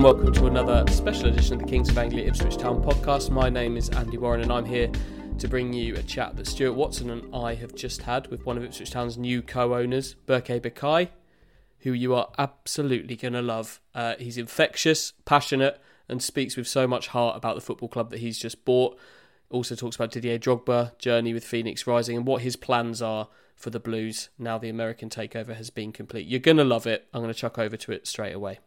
and welcome to another special edition of the Kings of Anglia Ipswich Town podcast. My name is Andy Warren, and I'm here to bring you a chat that Stuart Watson and I have just had with one of Ipswich Town's new co owners, Berke Bakay, who you are absolutely going to love. Uh, he's infectious, passionate, and speaks with so much heart about the football club that he's just bought. Also talks about Didier Drogba journey with Phoenix Rising and what his plans are for the Blues now the American takeover has been complete. You're going to love it. I'm going to chuck over to it straight away.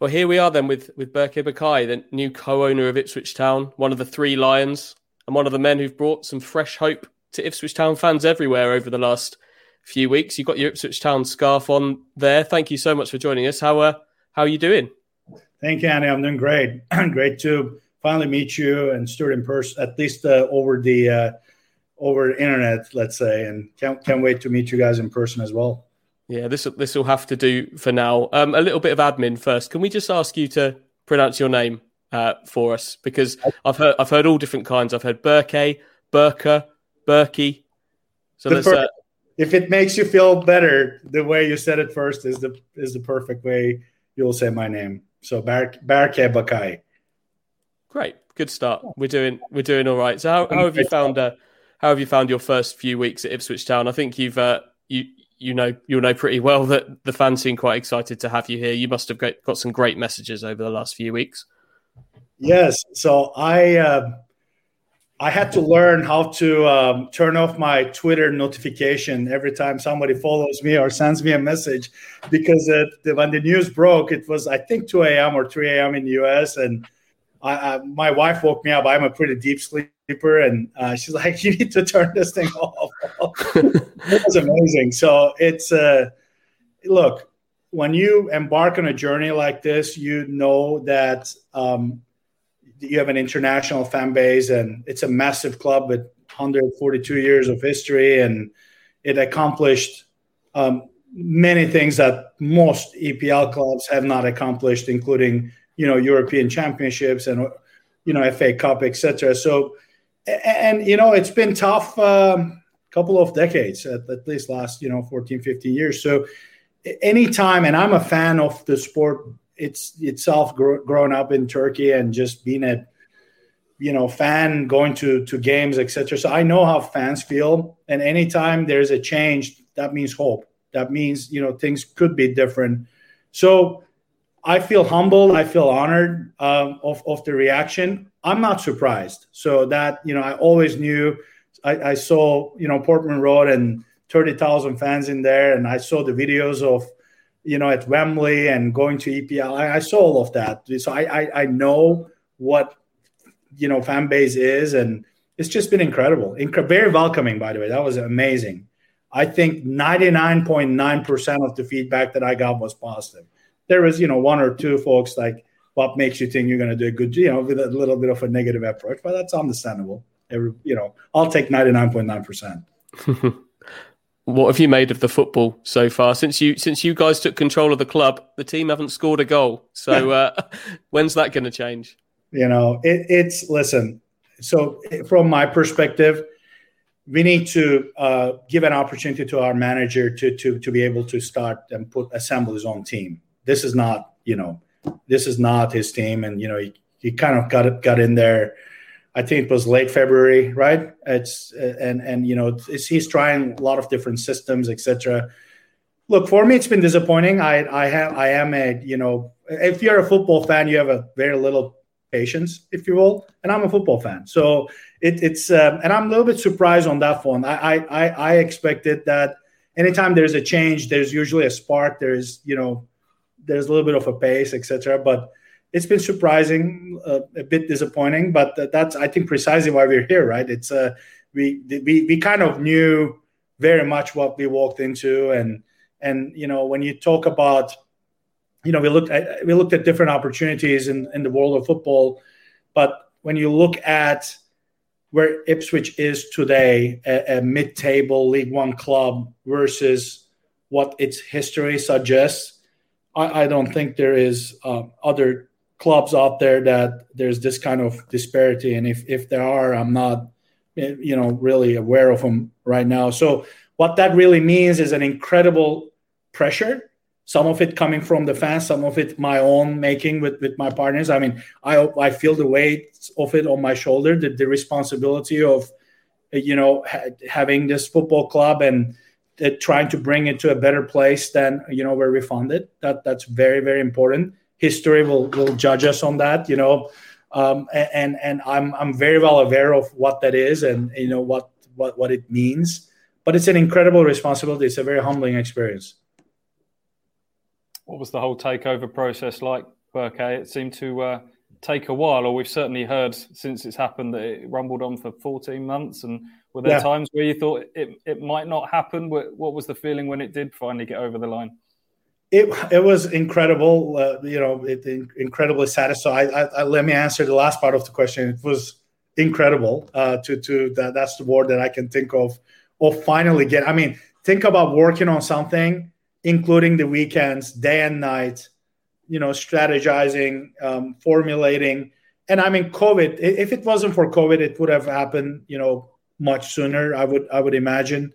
Well, here we are then with with Berke Bakay, the new co-owner of Ipswich Town, one of the three lions, and one of the men who've brought some fresh hope to Ipswich Town fans everywhere over the last few weeks. You've got your Ipswich Town scarf on there. Thank you so much for joining us. How uh, how are you doing? Thank you, Andy. I'm doing great. great to finally meet you and Stuart in person, at least uh, over the uh, over internet, let's say, and can't can't wait to meet you guys in person as well. Yeah, this this will have to do for now. Um, a little bit of admin first. Can we just ask you to pronounce your name uh, for us? Because I've heard I've heard all different kinds. I've heard Burke, Burka, Berkey. So let's. Per- uh, if it makes you feel better, the way you said it first is the is the perfect way you'll say my name. So Bar- Barke Bakay. Great, good start. We're doing we're doing all right. So how, how have you found uh, how have you found your first few weeks at Ipswich Town? I think you've uh, you you know you'll know pretty well that the fans seem quite excited to have you here. You must have got some great messages over the last few weeks. Yes, so I uh, I had to learn how to um, turn off my Twitter notification every time somebody follows me or sends me a message because it, when the news broke, it was I think 2 a.m. or 3 a.m. in the U.S. and I, I, my wife woke me up. I'm a pretty deep sleeper, and uh, she's like, "You need to turn this thing off." it was amazing. So it's uh, look when you embark on a journey like this, you know that um, you have an international fan base, and it's a massive club with 142 years of history, and it accomplished um, many things that most EPL clubs have not accomplished, including you know European championships and you know FA Cup, etc. So, and you know it's been tough um, couple of decades at, at least last you know 14 15 years so anytime and i'm a fan of the sport it's itself gr- growing up in turkey and just being a you know fan going to to games etc so i know how fans feel and anytime there's a change that means hope that means you know things could be different so I feel humbled. I feel honored um, of, of the reaction. I'm not surprised. So that, you know, I always knew I, I saw, you know, Portman Road and 30,000 fans in there. And I saw the videos of, you know, at Wembley and going to EPL. I, I saw all of that. So I, I, I, know what, you know, fan base is. And it's just been incredible. Inc- very welcoming, by the way. That was amazing. I think 99.9% of the feedback that I got was positive there was, you know, one or two folks like, what makes you think you're going to do a good, you know, with a little bit of a negative approach, but that's understandable. Every, you know, I'll take 99.9%. what have you made of the football so far? Since you since you guys took control of the club the team haven't scored a goal. So uh, when's that going to change? You know it, it's listen so from my perspective we need to uh, give an opportunity to our manager to to to be able to start and put assemble his own team. This is not you know this is not his team and you know he, he kind of got got in there i think it was late february right? It's and and you know he's trying a lot of different systems etc look for me it's been disappointing. I i have i am a you know if you're a football fan you have a very little patience if you will and i'm a football fan. So it, it's um, and i'm a little bit surprised on that one. I, I i expected that anytime there's a change there's usually a spark there's you know there's a little bit of a pace, etc. But it's been surprising, uh, a bit disappointing. But that's I think precisely why we're here, right? It's uh, we we we kind of knew very much what we walked into, and and you know when you talk about, you know, we looked at we looked at different opportunities in in the world of football, but when you look at where Ipswich is today, a, a mid-table League One club versus what its history suggests, I, I don't think there is uh, other clubs out there that there's this kind of disparity, and if if there are, I'm not eh, you know really aware of them right now. So what that really means is an incredible pressure some of it coming from the fans, some of it my own making with, with my partners. I mean, I I feel the weight of it on my shoulder, the, the responsibility of you know ha- having this football club and trying to bring it to a better place than you know where we found it. That that's very very important. History will will judge us on that. You know. Um, and and I'm I'm very well aware of what that is and you know what what what it means. But it's an incredible responsibility. It's a very humbling experience. What was the whole takeover process like, Burke? It seemed to uh, take a while, or we've certainly heard since it's happened that it rumbled on for 14 months. And were there yeah. times where you thought it, it might not happen? What was the feeling when it did finally get over the line? It, it was incredible, uh, you know, it, incredibly satisfying. I, I, let me answer the last part of the question. It was incredible uh, to to that, that's the word that I can think of. Of finally get. I mean, think about working on something including the weekends, day and night, you know, strategizing, um, formulating. And I mean, COVID. If it wasn't for COVID, it would have happened, you know, much sooner. I would, I would imagine.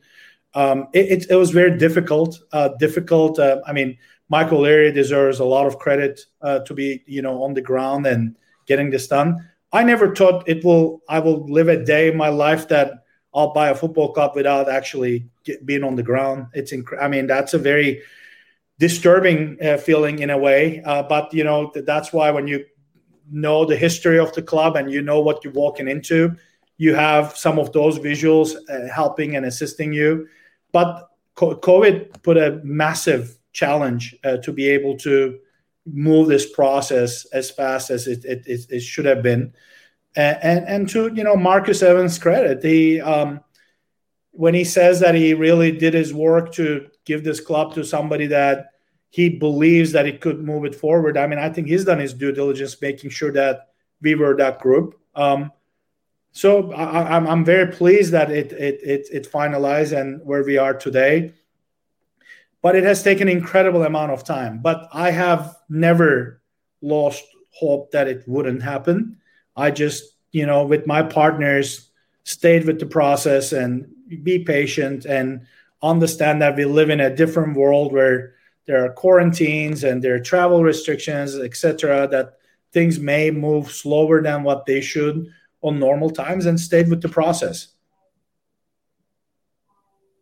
Um, it, it, it, was very difficult. Uh, difficult. Uh, I mean, Michael Leary deserves a lot of credit uh, to be, you know, on the ground and getting this done. I never thought it will. I will live a day in my life that I'll buy a football club without actually get, being on the ground. It's inc- I mean that's a very disturbing uh, feeling in a way, uh, but you know that's why when you know the history of the club and you know what you're walking into, you have some of those visuals uh, helping and assisting you. But COVID put a massive challenge uh, to be able to move this process as fast as it, it, it, it should have been and and to you know Marcus Evans' credit, he um, when he says that he really did his work to give this club to somebody that he believes that he could move it forward. I mean, I think he's done his due diligence, making sure that we were that group. Um, so I, am I'm, I'm very pleased that it, it it it finalized and where we are today. But it has taken an incredible amount of time. But I have never lost hope that it wouldn't happen. I just, you know, with my partners, stayed with the process and be patient and understand that we live in a different world where there are quarantines and there are travel restrictions, etc. That things may move slower than what they should on normal times, and stayed with the process.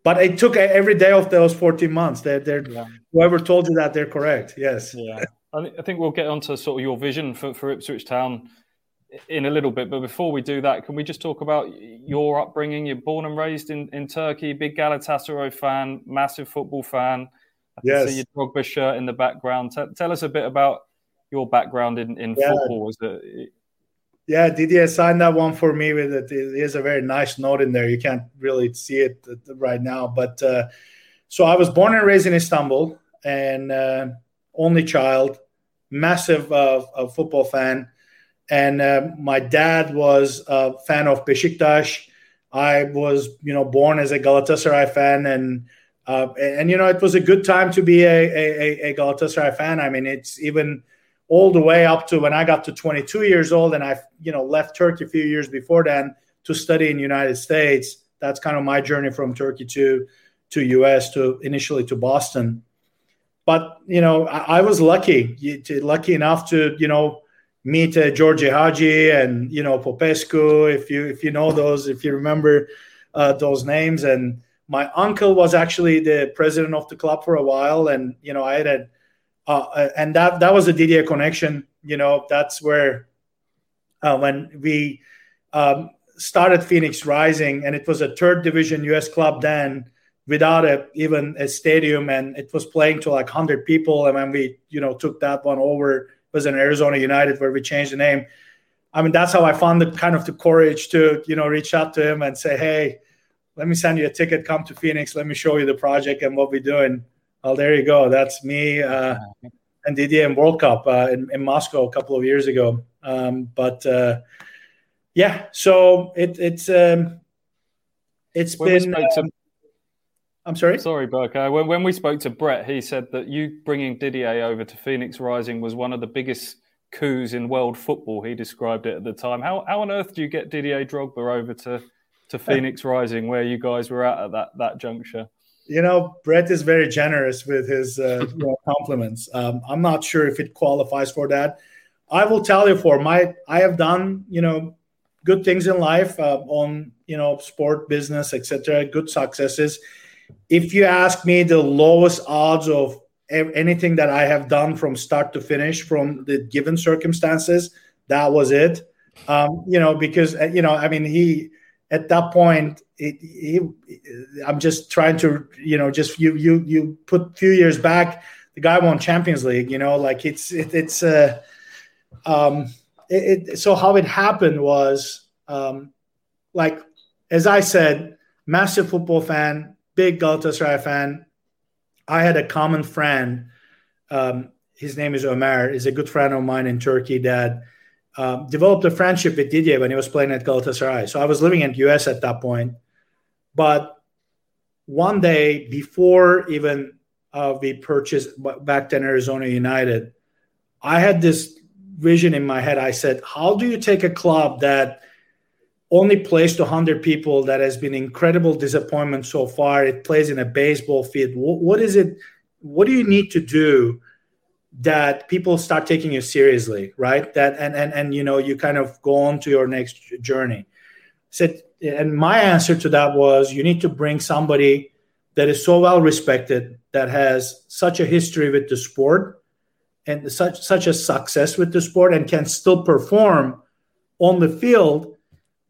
But it took every day of those 14 months. They're, they're yeah. whoever told you that they're correct. Yes. Yeah. I think we'll get onto sort of your vision for, for Ipswich Town in a little bit. But before we do that, can we just talk about your upbringing? You're born and raised in, in Turkey, big Galatasaray fan, massive football fan. I yes. see your Drogba shirt in the background. T- tell us a bit about your background in, in yeah. football. Is it... Yeah, Didier signed that one for me with it. There's a very nice note in there. You can't really see it right now, but uh, so I was born and raised in Istanbul, and uh, only child, massive uh, football fan and uh, my dad was a fan of Besiktas. I was, you know, born as a Galatasaray fan, and uh, and you know, it was a good time to be a, a, a Galatasaray fan. I mean, it's even all the way up to when I got to 22 years old, and I, you know, left Turkey a few years before then to study in the United States. That's kind of my journey from Turkey to to US to initially to Boston. But you know, I, I was lucky, lucky enough to you know meet uh, Gheorghe Hagi and you know Popescu, if you if you know those, if you remember uh, those names. And my uncle was actually the president of the club for a while, and you know I had, a, uh, and that that was a Didier connection. You know that's where uh, when we um, started Phoenix Rising, and it was a third division U.S. club then without a, even a stadium and it was playing to like 100 people and when we you know took that one over was in Arizona United where we changed the name. I mean, that's how I found the kind of the courage to, you know, reach out to him and say, hey, let me send you a ticket, come to Phoenix, let me show you the project and what we're doing. Oh, there you go. That's me uh, and Didier in World Cup uh, in, in, Moscow a couple of years ago. Um, but uh, yeah, so it, it's um, it's when been. To, I'm sorry. Sorry, Berke. When, when we spoke to Brett, he said that you bringing Didier over to Phoenix Rising was one of the biggest coups in world football. He described it at the time. How, how on earth do you get Didier Drogba over to, to Phoenix Rising, where you guys were at at that, that juncture? You know, Brett is very generous with his uh, you know, compliments. Um, I'm not sure if it qualifies for that. I will tell you for my, I have done, you know, good things in life uh, on, you know, sport, business, etc. Good successes. If you ask me the lowest odds of anything that I have done from start to finish from the given circumstances, that was it. Um, you know, because uh, you know, I mean, he at that point, it, he, I'm just trying to, you know, just you you you put a few years back, the guy won Champions League. You know, like it's it, it's uh, um, it, it, so how it happened was um, like as I said, massive football fan, big Galatasaray fan. I had a common friend. Um, his name is Omar. Is a good friend of mine in Turkey that um, developed a friendship with Didier when he was playing at Galatasaray. So I was living in the US at that point. But one day before even uh, we purchased back then Arizona United, I had this vision in my head. I said, How do you take a club that only plays to 100 people that has been incredible disappointment so far? It plays in a baseball field. what, what is it? What do you need to do that people start taking you seriously right? That and and and you know you kind of go on to your next journey. Said and my answer to that was you need to bring somebody that is so well respected that has such a history with the sport and such such a success with the sport and can still perform on the field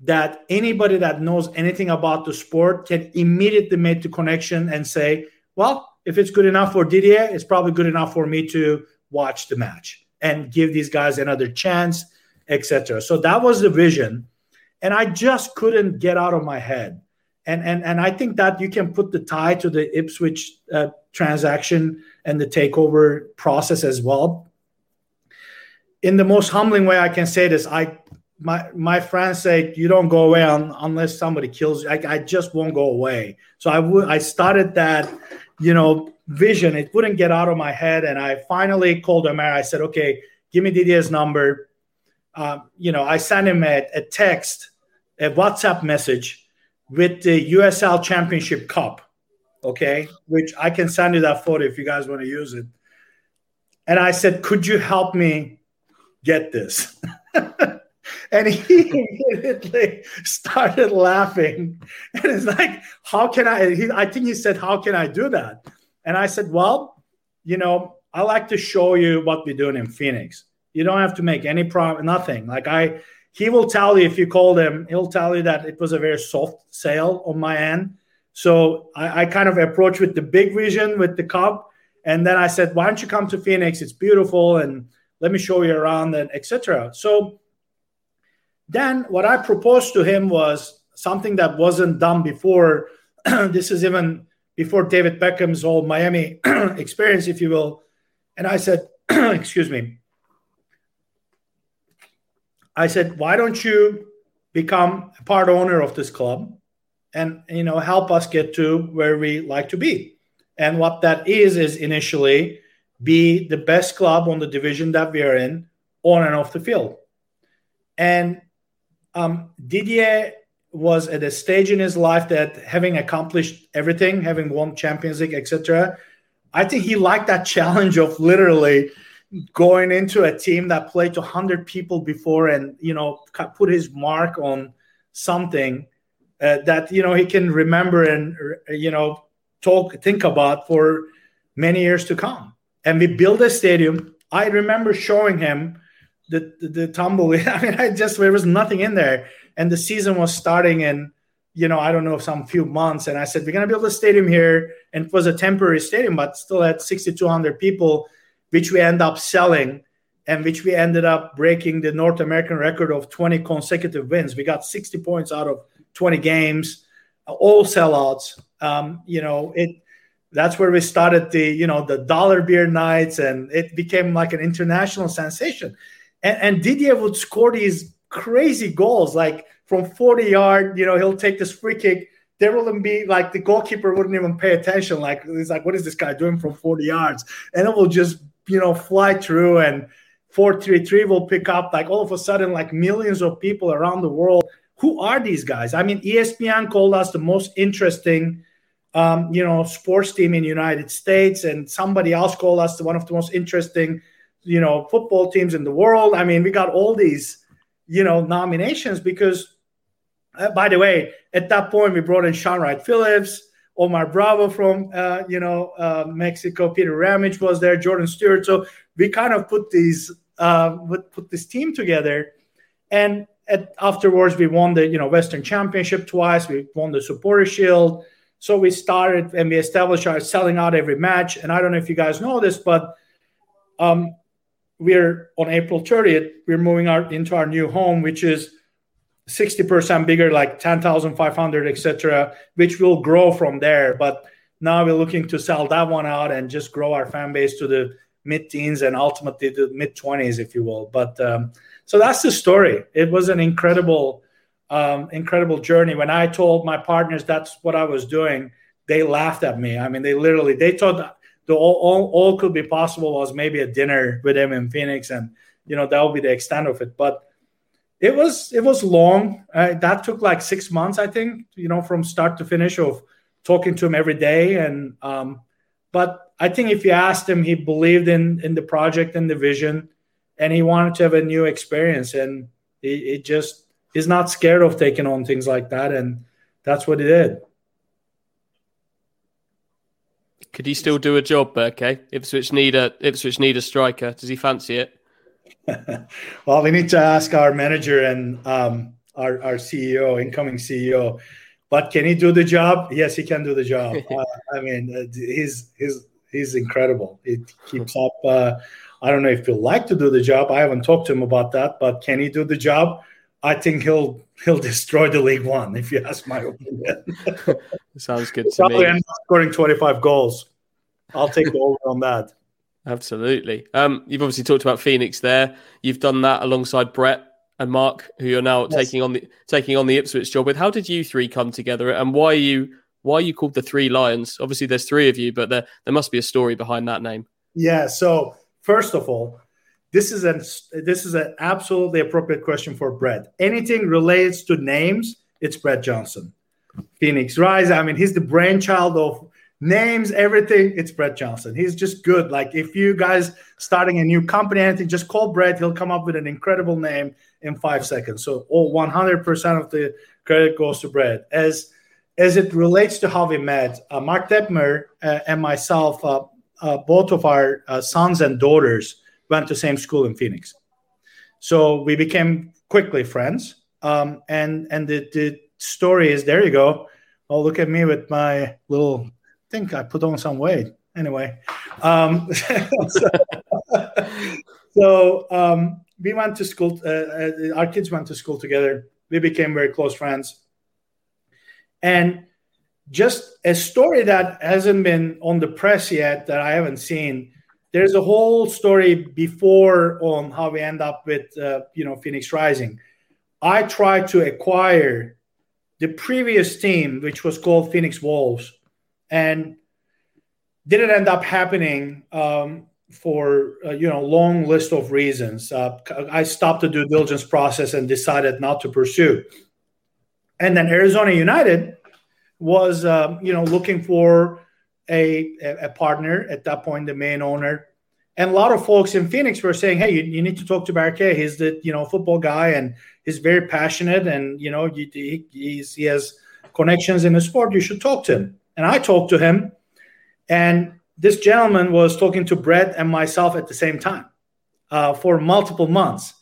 that anybody that knows anything about the sport can immediately make the connection and say well if it's good enough for Didier, it's probably good enough for me to watch the match and give these guys another chance, etc. So that was the vision, and I just couldn't get out of my head. And and and I think that you can put the tie to the Ipswich uh, transaction and the takeover process as well. In the most humbling way I can say this, I my my friends say you don't go away unless somebody kills you. I, I just won't go away. So I would I started that you know, vision. It wouldn't get out of my head. And I finally called Omar. I said, okay, give me Didier's number. Um, you know, I sent him a, a, text, a WhatsApp message with the USL Championship Cup. Okay, which I can send you that photo if you guys want to use it. And I said, could you help me get this? and he immediately started laughing. And it's like how can i he, i think he said how can i do that? And i said well you know i like to show you what we're doing in phoenix. You don't have to make any problem nothing. Like i he will tell you if you call him he'll tell you that it was a very soft sale on my end. So i, I kind of approach with the big vision with the cup and then i said why don't you come to phoenix? It's beautiful and let me show you around and etc so then what I proposed to him was something that wasn't done before. this is even before David Beckham's whole Miami experience, if you will. And I said, excuse me. I said, why don't you become a part owner of this club and you know help us get to where we like to be? And what that is is initially be the best club on the division that we are in on and off the field. And um, Didier was at a stage in his life that having accomplished everything, having won Champions League, etc., I think he liked that challenge of literally going into a team that played to 100 people before and you know put his mark on something uh, that you know he can remember and you know talk think about for many years to come and we built a stadium i remember showing him the, the, the tumbleweed. I mean, I just there was nothing in there, and the season was starting in you know I don't know some few months, and I said we're gonna build a stadium here, and it was a temporary stadium, but still had 6,200 people, which we end up selling, and which we ended up breaking the North American record of 20 consecutive wins. We got 60 points out of 20 games, all sellouts. Um, you know it that's where we started the you know the dollar beer nights and it became like an international sensation and, and Didier would score these crazy goals, like from 40 yard. You know, he'll take this free kick. There wouldn't be like the goalkeeper wouldn't even pay attention. Like he's like, what is this guy doing from 40 yards? And it will just you know fly through and 433 will pick up like all of a sudden like millions of people around the world who are these guys i mean espn called us the most interesting um, you know, sports team in the United States, and somebody else called us one of the most interesting, you know, football teams in the world. I mean, we got all these, you know, nominations because, uh, by the way, at that point we brought in Shaun Wright-Phillips, Omar Bravo from, uh, you know, uh, Mexico, Peter Ramage was there, Jordan Stewart. So we kind of put these, uh, put this team together, and at, afterwards we won the, you know, Western Championship twice. We won the Supporter Shield so we started and we established our selling out every match. And I don't know if you guys know this, but um, we're on April 30th, we're moving out into our new home, which is 60% bigger, like 10,500, etc., which will grow from there. But now we're looking to sell that one out and just grow our fan base to the mid teens and ultimately the mid 20s, if you will. But um, so that's the story. It was an incredible um, incredible journey. When I told my partners that's what I was doing, they laughed at me. I mean, they literally they thought the all, all, all could be possible was maybe a dinner with him in Phoenix, and you know that would be the extent of it. But it was it was long. Uh, that took like six months, I think. You know, from start to finish of talking to him every day, and um, but I think if you asked him, he believed in in the project and the vision, and he wanted to have a new experience, and it, it just he's not scared of taking on things like that, and that's what he did. Could he still do a job, Berke? Ipswich need a Ipswich need a striker. Does he fancy it? well, we need to ask our manager and um, our, our CEO, incoming CEO. But can he do the job? Yes, he can do the job. uh, I mean, uh, he's he's he's incredible. It keeps up. Uh, I don't know if he'll like to do the job. I haven't talked to him about that, but can he do the job? I think he'll he'll destroy the League One. If you ask my opinion, sounds good to Probably me. End up scoring twenty five goals. I'll take the over on that. Absolutely. Um, you've obviously talked about Phoenix there. You've done that alongside Brett and Mark, who you're now yes. taking on the taking on the Ipswich job with. How did you three come together, and why are you why are you called the Three Lions? Obviously, there's three of you, but there there must be a story behind that name. Yeah. So first of all, this is an this is an absolutely appropriate question for Brett. Anything relates to names, it's Brett Johnson. Phoenix Rise. I mean, he's the brainchild of names, everything. It's Brett Johnson. He's just good. Like if you guys starting a new company, anything, just call Brett. He'll come up with an incredible name in five seconds. So all 100% of the credit goes to Brett. As as it relates to how we met, uh, Mark Detmer uh, and myself, uh, uh both of our uh, sons and daughters went to same school in Phoenix. So we became quickly friends. Um, and and the, the story is there you go. Oh, look at me with my little think I put on some weight. Anyway. Um, so, so um, we went to school, uh, uh, our kids went to school together. We became very close friends. And just a story that hasn't been on the press yet that I haven't seen there's a whole story before on how we end up with uh, you know Phoenix Rising. I tried to acquire the previous team, which was called Phoenix Wolves, and didn't end up happening um, for uh, you know long list of reasons. Uh, I stopped the due diligence process and decided not to pursue. And then Arizona United was um, you know looking for a, a partner at that point, the main owner. And a lot of folks in Phoenix were saying, "Hey, you, you need to talk to Berke. He's the you know football guy, and he's very passionate, and you know he, he has connections in the sport. You should talk to him." And I talked to him, and this gentleman was talking to Brett and myself at the same time uh, for multiple months.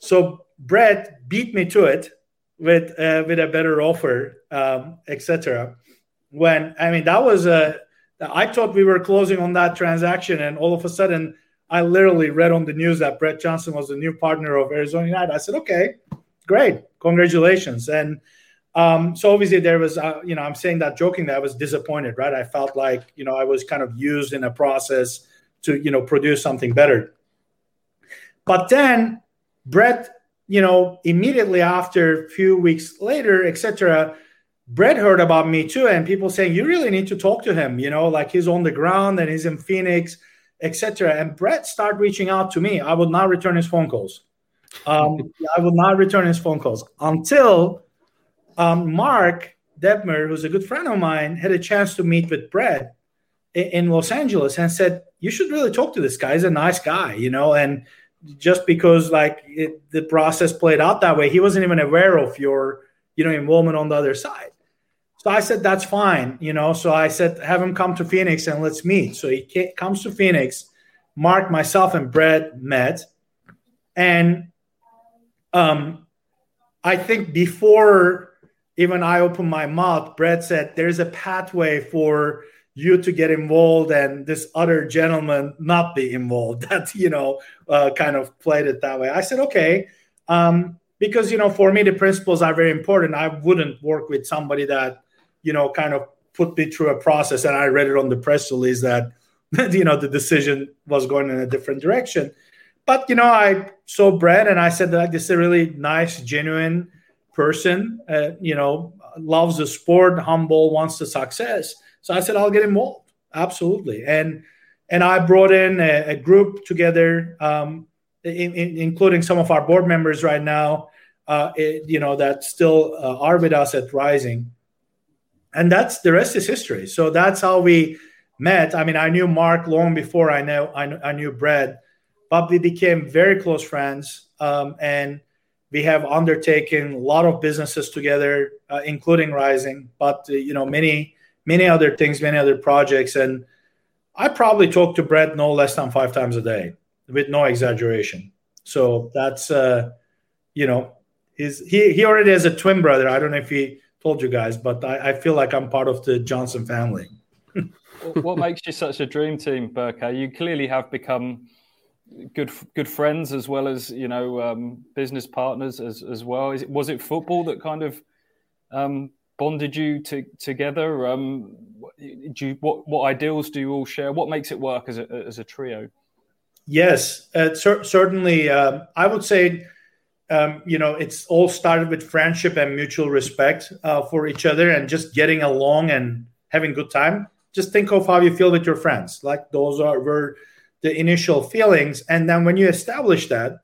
So Brett beat me to it with uh, with a better offer, um, etc. When I mean that was a I thought we were closing on that transaction, and all of a sudden, I literally read on the news that Brett Johnson was the new partner of Arizona United. I said, "Okay, great, congratulations!" And um, so obviously there was, uh, you know, I'm saying that joking that I was disappointed, right? I felt like you know I was kind of used in a process to you know produce something better. But then Brett, you know, immediately after, a few weeks later, etc Brett heard about me too, and people saying you really need to talk to him. You know, like he's on the ground and he's in Phoenix, etc. And Brett started reaching out to me. I would not return his phone calls. Um, I would not return his phone calls until um, Mark Detmer, who's a good friend of mine, had a chance to meet with Brett in Los Angeles and said, "You should really talk to this guy. He's a nice guy, you know." And just because like it, the process played out that way, he wasn't even aware of your, you know, involvement on the other side. So I said, "That's fine," you know. So I said, "Have him come to Phoenix and let's meet." So he came, comes to Phoenix. Mark, myself, and Brett met, and um, I think before even I opened my mouth, Brett said, "There's a pathway for." you to get involved and this other gentleman not be involved that you know uh, kind of played it that way i said okay um, because you know for me the principles are very important i wouldn't work with somebody that you know kind of put me through a process and i read it on the press release that you know the decision was going in a different direction but you know i saw brett and i said that this is a really nice genuine person uh, you know loves the sport humble wants the success so I said, I'll get involved. Absolutely. And and I brought in a, a group together, um, in, in, including some of our board members right now, uh, it, you know, that still uh, are with us at Rising. And that's the rest is history. So that's how we met. I mean, I knew Mark long before I know I, I knew Brad, but we became very close friends. Um, and we have undertaken a lot of businesses together, uh, including Rising. But uh, you know, many many other things, many other projects. And I probably talk to Brad no less than five times a day with no exaggeration. So that's, uh, you know, he, he already has a twin brother. I don't know if he told you guys, but I, I feel like I'm part of the Johnson family. what makes you such a dream team, Burke? You clearly have become good good friends as well as you know um, business partners as as well. Is it, was it football that kind of um, bonded you to, together? Um, do you, what what ideals do you all share? What makes it work as a as a trio? Yes, uh, cer- certainly. Uh, I would say, um, you know, it's all started with friendship and mutual respect uh, for each other, and just getting along and having good time. Just think of how you feel with your friends. Like those are were the initial feelings, and then when you establish that,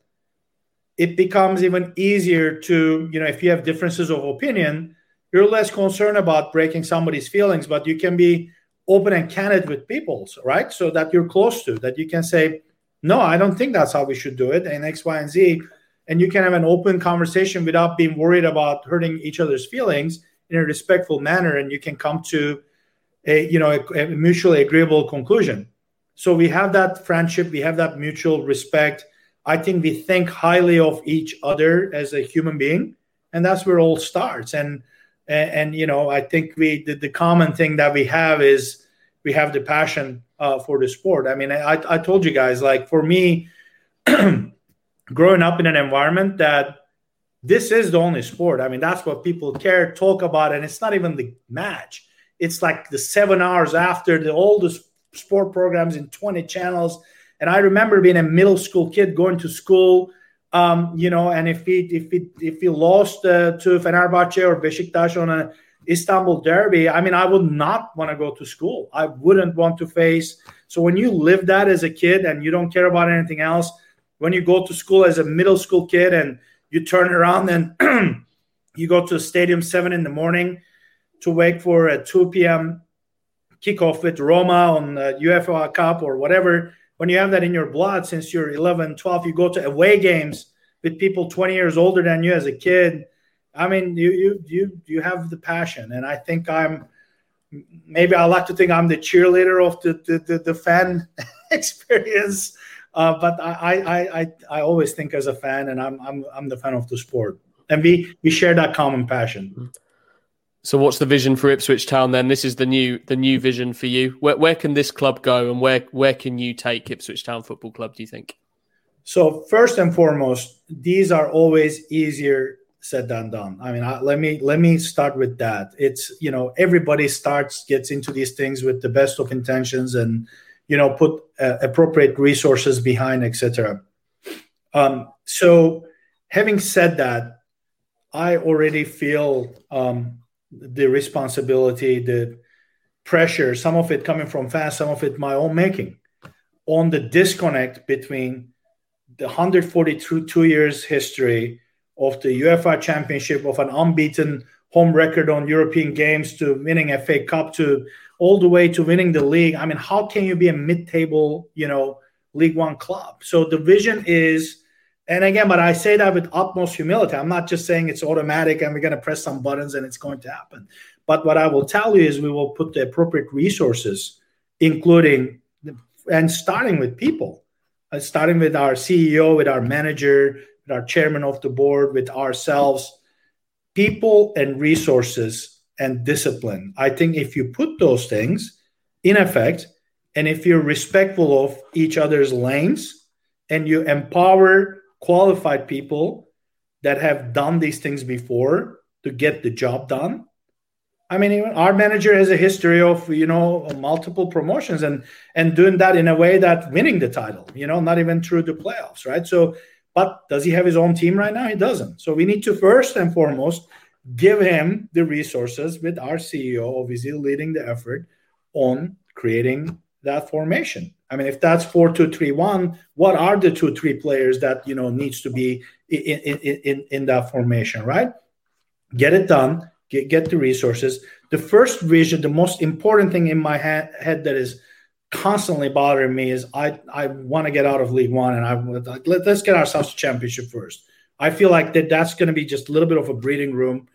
it becomes even easier to, you know, if you have differences of opinion you're less concerned about breaking somebody's feelings, but you can be open and candid with people, right? So that you're close to, that you can say, no, I don't think that's how we should do it, and X, Y, and Z. And you can have an open conversation without being worried about hurting each other's feelings in a respectful manner, and you can come to a you know a, a mutually agreeable conclusion. So we have that friendship, we have that mutual respect. I think we think highly of each other as a human being, and that's where it all starts. And and, and you know i think we the, the, common thing that we have is we have the passion uh, for the sport i mean I, I told you guys like for me growing up in an environment that this is the only sport i mean that's what people care talk about and it's not even the match it's like the seven hours after the oldest sport programs in 20 channels and i remember being a middle school kid going to school um, you know, and if he if he if he lost uh, to Fenerbahce or Besiktas on a Istanbul derby, I mean, I would not want to go to school. I wouldn't want to face. So when you live that as a kid and you don't care about anything else, when you go to school as a middle school kid and you turn around and you go to a stadium seven in the morning to wait for a 2 p.m. kickoff with Roma on the UEFA Cup or whatever, when you have that in your blood since you're 11, 12, you go to away games with people 20 years older than you as a kid. I mean, you you you you have the passion, and I think I'm maybe I like to think I'm the cheerleader of the the, the, the fan experience. Uh, but I, I I I always think as a fan, and I'm I'm I'm the fan of the sport, and we we share that common passion. So what's the vision for Ipswich Town then? This is the new the new vision for you. Where where can this club go and where where can you take Ipswich Town Football Club, do you think? So first and foremost, these are always easier said than done. I mean, I, let me let me start with that. It's, you know, everybody starts gets into these things with the best of intentions and you know, put uh, appropriate resources behind, etc. Um, so having said that, I already feel um, the responsibility, the pressure, some of it coming from fans, some of it my own making, on the disconnect between the 142 two years history of the UEFA Championship of an unbeaten home record on European games to winning FA Cup to all the way to winning the league. I mean, how can you be a mid-table, you know, League One club? So the vision is, and again, but I say that with utmost humility. I'm not just saying it's automatic and we're going to press some buttons and it's going to happen. But what I will tell you is we will put the appropriate resources, including and starting with people, uh, starting with our CEO, with our manager, with our chairman of the board, with ourselves, people and resources and discipline. I think if you put those things in effect, and if you're respectful of each other's lanes and you empower qualified people that have done these things before to get the job done. I mean, our manager has a history of you know multiple promotions and and doing that in a way that winning the title, you know, not even through the playoffs, right? So, but does he have his own team right now? He doesn't. So we need to first and foremost give him the resources with our CEO obviously leading the effort on creating that formation. I mean, if that's four two three one, what are the two three players that you know needs to be in in in, in that formation, right? Get it done. Get get the resources. The first vision, the most important thing in my ha- head that is constantly bothering me is I I want to get out of League One and I let, let's get ourselves to championship first. I feel like that that's going to be just a little bit of a breathing room,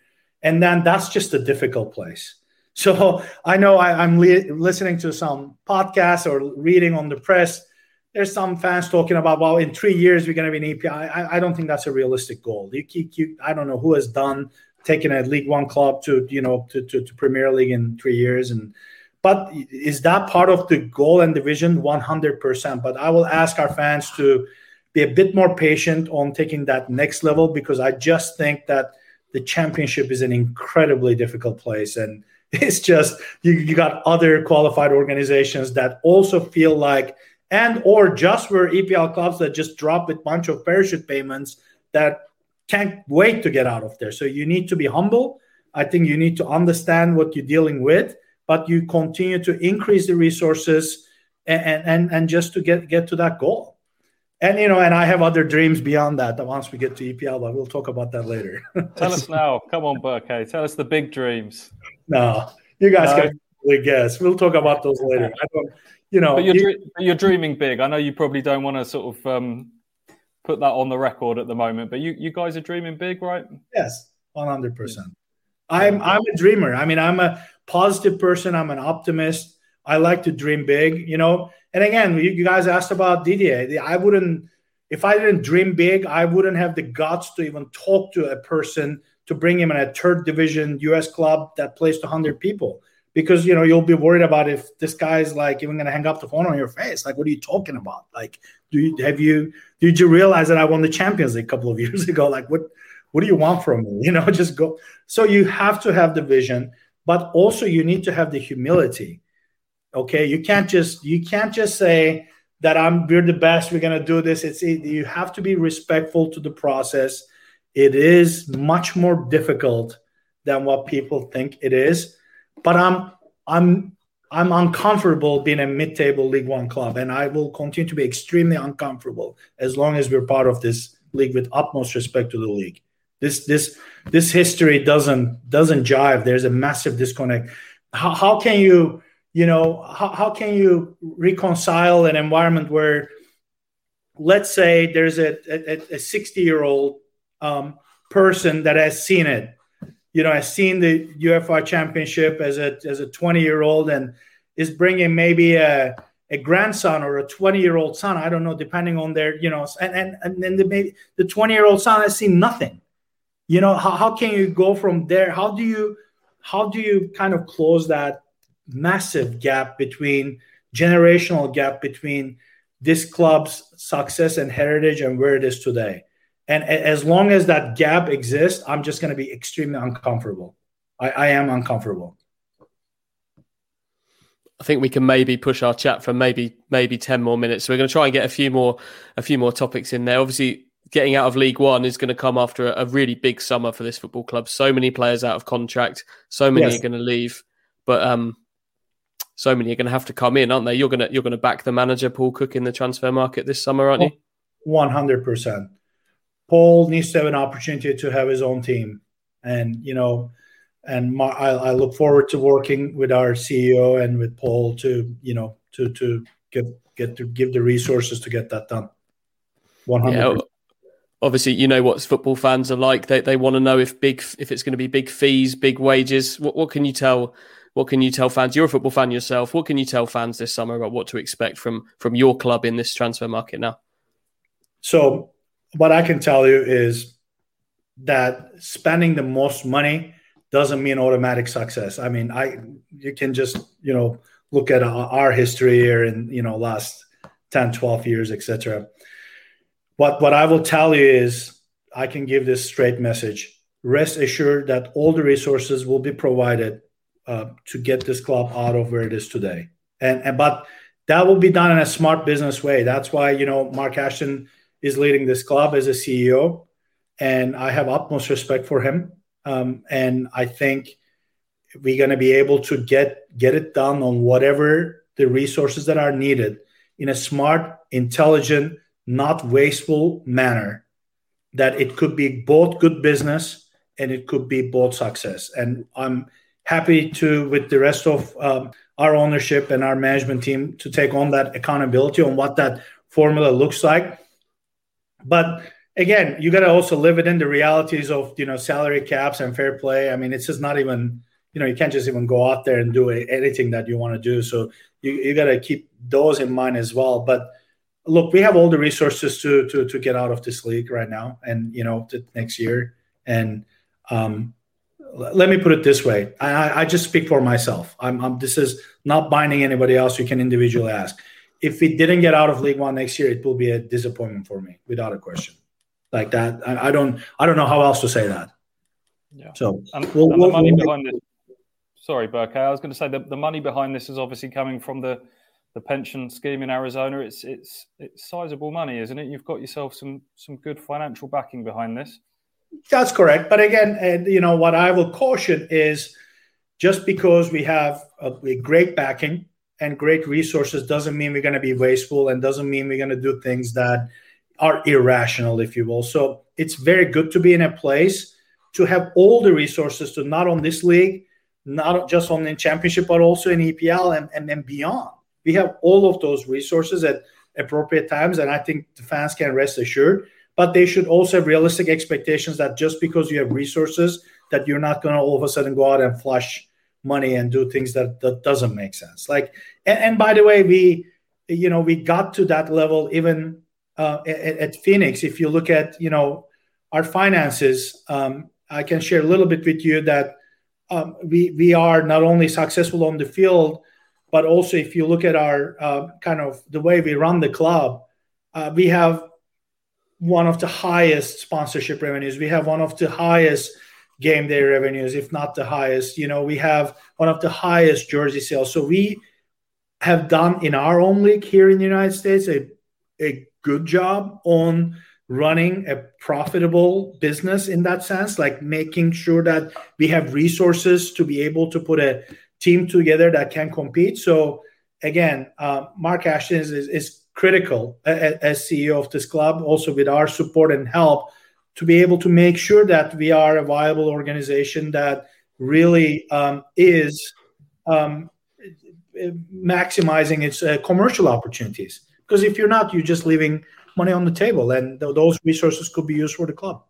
and then that's just a difficult place so I know I, am li- listening to some podcasts or reading on the press. There's some fans talking about, well, in three years we're going to be an EPL. I, I don't think that's a realistic goal. You, you, you, I don't know who has done taking a League One club to you know to, to, to Premier League in three years, and but is that part of the goal and the vision? 100%. But I will ask our fans to be a bit more patient on taking that next level because I just think that the championship is an incredibly difficult place and it's just you, you got other qualified organizations that also feel like and or just were EPL clubs that just drop a bunch of parachute payments that can't wait to get out of there. So you need to be humble. I think you need to understand what you're dealing with, but you continue to increase the resources and and and just to get get to that goal. And you know, and I have other dreams beyond that. That once we get to EPL, but we'll talk about that later. Tell us now. Come on, Berke. Tell us the big dreams. No, you guys no. can really guess. We'll talk about those later. I don't, you know. But you're, you, you're dreaming big. I know you probably don't want to sort of um, put that on the record at the moment, but you, you guys are dreaming big, right? Yes, one hundred percent. I'm I'm a dreamer. I mean, I'm a positive person. I'm an optimist. I like to dream big, you know. And again, you, you guys asked about Didier. I wouldn't, if I didn't dream big, I wouldn't have the guts to even talk to a person to bring him in a third division US club that plays to 100 people. Because you know you'll be worried about if this guy's like even going to hang up the phone on your face. Like what are you talking about? Like do you have you did you realize that I won the Champions League a couple of years ago? Like what what do you want from me? You know just go. So you have to have the vision but also you need to have the humility okay you can't just you can't just say that I'm we're the best we're going to do this it's you have to be respectful to the process it is much more difficult than what people think it is. But I'm I'm I'm uncomfortable being a mid-table League One club, and I will continue to be extremely uncomfortable as long as we're part of this league with utmost respect to the league. This this this history doesn't doesn't jive. There's a massive disconnect. How, how can you you know how, how can you reconcile an environment where let's say there's a, a, a 60 year old um, person that has seen it. You know, has seen the UEFA Championship as a as a 20 year old and is bringing maybe a a grandson or a 20 year old son. I don't know, depending on their you know, and and and then the maybe the 20 year old son has seen nothing. You know, how how can you go from there? How do you how do you kind of close that massive gap between generational gap between this club's success and heritage and where it is today? And as long as that gap exists, I'm just going to be extremely uncomfortable. I, I am uncomfortable. I think we can maybe push our chat for maybe maybe ten more minutes. So we're going to try and get a few more a few more topics in there. Obviously, getting out of League One is going to come after a, a really big summer for this football club. So many players out of contract, so many yes. are going to leave, but um, so many are going to have to come in, aren't they? You're going to you're going to back the manager Paul Cook in the transfer market this summer, aren't you? One hundred percent. Paul needs to have an opportunity to have his own team. And, you know, and my, I, I, look forward to working with our CEO and with Paul to you know to to get get to give the resources to get that done. One hundred. Obviously, you know what football fans are like. They they want to know if big if it's going to be big fees, big wages. What what can you tell? What can you tell fans? You're a football fan yourself. What can you tell fans this summer about what to expect from from your club in this transfer market now? So, what I can tell you is that spending the most money doesn't mean automatic success. I mean, I you can just you know look at our history here in you know last 10, 12 years, etc. What what I will tell you is I can give this straight message. Rest assured that all the resources will be provided uh, to get this club out of where it is today. And, and but that will be done in a smart business way. That's why you know Mark Ashton is leading this club as a CEO, and I have utmost respect for him. Um, and I think we're going to be able to get get it done on whatever the resources that are needed in a smart, intelligent, not wasteful manner that it could be both good business and it could be both success. And I'm happy to, with the rest of um, our ownership and our management team, to take on that accountability on what that formula looks like. But again, you got to also live it in the realities of you know salary caps and fair play. I mean, it's just not even you know you can't just even go out there and do anything that you want to do. So you, you got to keep those in mind as well. But look, we have all the resources to to to get out of this league right now, and you know next year. And um, let me put it this way: I, I just speak for myself. I'm, I'm, this is not binding anybody else. You can individually ask. If we didn't get out of League One next year, it will be a disappointment for me, without a question. Like that, I, I don't I don't know how else to say that. Yeah. So and, we'll, and the money we'll, behind this. Sorry, Berke. I was going to say that the money behind this is obviously coming from the the pension scheme in Arizona. It's it's it's sizable money, isn't it? You've got yourself some some good financial backing behind this. That's correct. But again, you know what I will caution is just because we have a, great backing and great resources doesn't mean we're going to be wasteful and doesn't mean we're going to do things that are irrational, if you will. So it's very good to be in a place to have all the resources to not on this league, not just on the championship, but also in EPL and, and beyond. We have all of those resources at appropriate times, and I think the fans can rest assured. But they should also have realistic expectations that just because you have resources, that you're not going to all of a sudden go out and flush money and do things that that doesn't make sense. Like, and, and by the way, we, you know, we got to that level even uh, at, at, Phoenix. If you look at, you know, our finances, um, I can share a little bit with you that um, we we are not only successful on the field but also, if you look at our uh, kind of the way we run the club, uh, we have one of the highest sponsorship revenues. We have one of the highest game day revenues, if not the highest. You know, we have one of the highest jersey sales. So we have done in our own league here in the United States a, a good job on running a profitable business in that sense, like making sure that we have resources to be able to put a team together that can compete. So again, uh, Mark Ashton is, is, is critical as, CEO of this club, also with our support and help to be able to make sure that we are a viable organization that really um, is um, maximizing its uh, commercial opportunities. Because if you're not, you're just leaving money on the table, and th- those resources could be used for the club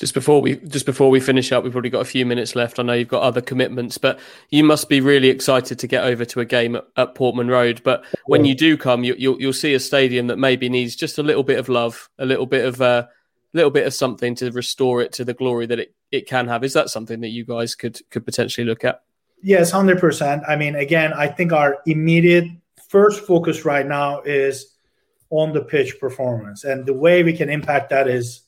just before we just before we finish up, we've already got a few minutes left. I know you've got other commitments, but you must be really excited to get over to a game at, at Portman Road. But when you do come, you, will you'll, you'll see a stadium that maybe needs just a little bit of love, a little bit of a uh, little bit of something to restore it to the glory that it, it can have. Is that something that you guys could could potentially look at? Yes, hundred percent. I mean, again, I think our immediate first focus right now is on the pitch performance, and the way we can impact that is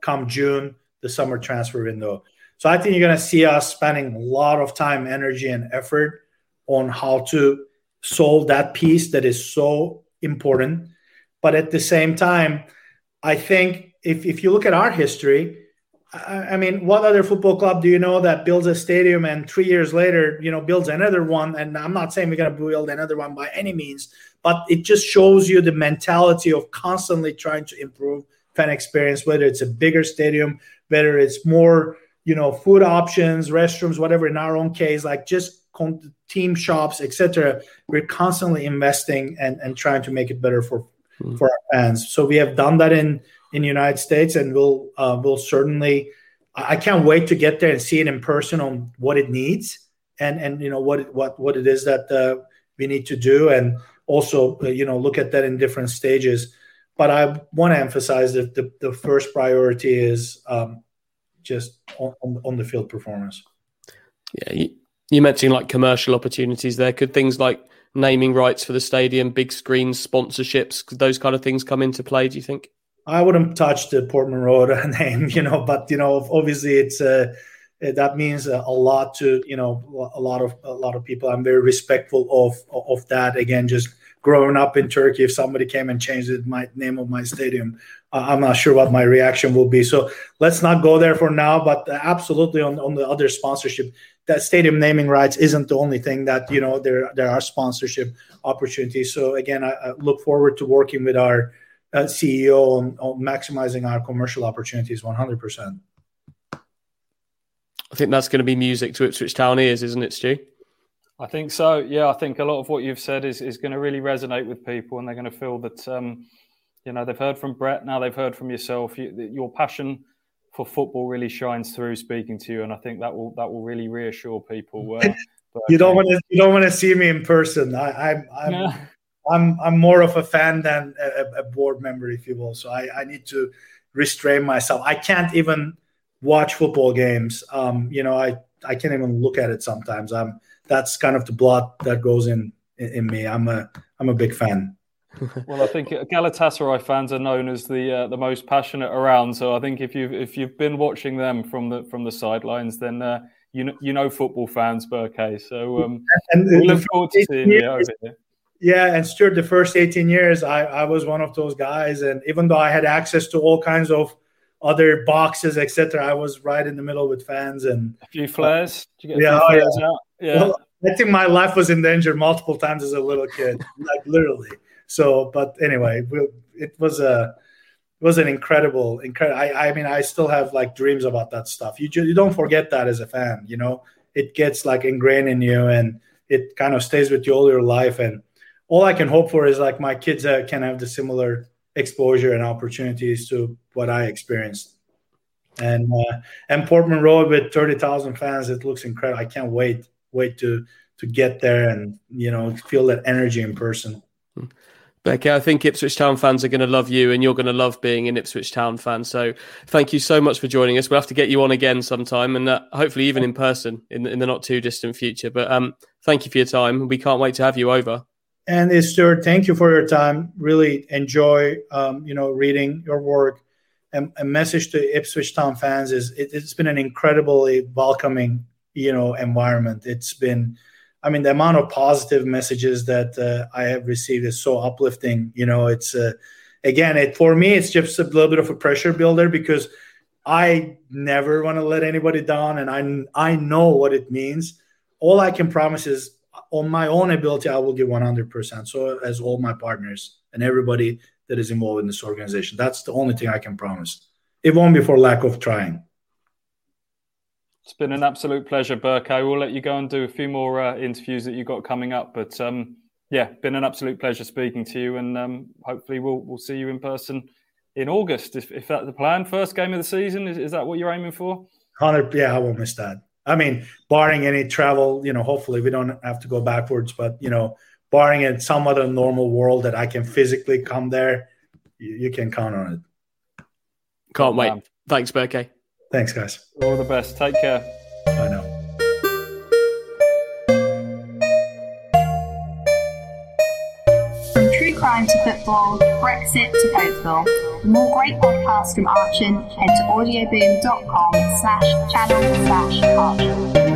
come June the summer transfer window. So I think you're going to see us spending a lot of time, energy, and effort on how to solve that piece that is so important. But at the same time, I think if, if you look at our history, I, I mean, what other football club do you know that builds a stadium and three years later, you know, builds another one? And I'm not saying we're going to build another one by any means, but it just shows you the mentality of constantly trying to improve fan experience, whether it's a bigger stadium, whether it's more you know, food options, restrooms, whatever. In our own case, like just team shops, etc. We're constantly investing and, and trying to make it better for mm. for our fans. So we have done that in in the United States, and we'll uh, we'll certainly. I can't wait to get there and see it in person on what it needs and and you know what what what it is that uh, we need to do, and also uh, you know look at that in different stages. But I want to emphasize that the, the first priority is um, just on, on the field performance. Yeah, you, you mentioned like commercial opportunities there. Could things like naming rights for the stadium, big screens, sponsorships, could those kind of things come into play? Do you think? I wouldn't touch the Portman Road name, you know, but you know, obviously it's uh, that means a lot to you know a lot of a lot of people. I'm very respectful of of that. Again, just growing up in Turkey, if somebody came and changed it, my name of my stadium, uh, I'm not sure what my reaction will be. So let's not go there for now. But absolutely on on the other sponsorship, that stadium naming rights isn't the only thing that you know there there are sponsorship opportunities. So again, I, I look forward to working with our uh, CEO on, on, maximizing our commercial opportunities 100. percent I think that's going to be music to Ipswich Town ears, isn't it, Stu? I think so. Yeah, I think a lot of what you've said is, is going to really resonate with people, and they're going to feel that um, you know they've heard from Brett, now they've heard from yourself. You, your passion for football really shines through speaking to you, and I think that will that will really reassure people. Uh, you don't want to you don't want to see me in person. I, I'm I'm, yeah. I'm I'm more of a fan than a, a, board member, if you will. So I, I need to restrain myself. I can't even watch football games. Um, you know, I I can't even look at it sometimes. I'm that's kind of the blood that goes in in, me. I'm a I'm a big fan well, I think Galatasaray fans are known as the uh, the most passionate around. So I think if you've if you've been watching them from the from the sidelines, then uh, you know you know football fans, Berke. So um, and we look forward to seeing years, you over here. Yeah, and Stuart, the first 18 years, I, I was one of those guys, and even though I had access to all kinds of other boxes, etc., I was right in the middle with fans and a few flares. yeah, oh, flares yeah. yeah. Well, I think my life was in danger multiple times as a little kid, like literally. So, but anyway, it was a it was an incredible, incredible. I, I mean, I still have like dreams about that stuff. You you don't forget that as a fan. You know, it gets like ingrained in you, and it kind of stays with you all your life. And all I can hope for is like my kids uh, can have the similar exposure and opportunities to what I experienced. And uh, and Portman Road with thirty thousand fans, it looks incredible. I can't wait wait to to get there and you know feel that energy in person. Berke, I think Ipswich Town fans are going to love you and you're going to love being an Ipswich Town fan. So thank you so much for joining us. We'll have to get you on again sometime and uh, hopefully even in person in, in the not too distant future. But um, thank you for your time. We can't wait to have you over. And Stuart, thank you for your time. Really enjoy, um, you know, reading your work. And a message to Ipswich Town fans is it, it's been an incredibly welcoming, you know, environment. It's been I mean, the amount of positive messages that uh, I have received is so uplifting. You know, it's uh, again, it for me, it's just a little bit of a pressure builder because I never want to let anybody down, and I I know what it means. All I can promise is on my own ability, I will give 100%. So as all my partners and everybody that is involved in this organization, that's the only thing I can promise. It won't be for lack of trying. It's been an absolute pleasure, Berke. I will let you go and do a few more uh, interviews that you've got coming up. But um, yeah, been an absolute pleasure speaking to you, and um, hopefully we'll we'll see you in person in August if, if that's the plan. First game of the season is, is that what you're aiming for? Hundred, yeah, I won't miss that. I mean, barring any travel, you know, hopefully we don't have to go backwards, but you know, barring in some other normal world that I can physically come there, you, you can count on it. Can't wait. Um, Thanks, Berke. Thanks, guys. All the best. Take care. I know. To football, Brexit to football. For more great podcasts from Archant, head to audioboom.com slash channel slash Archant.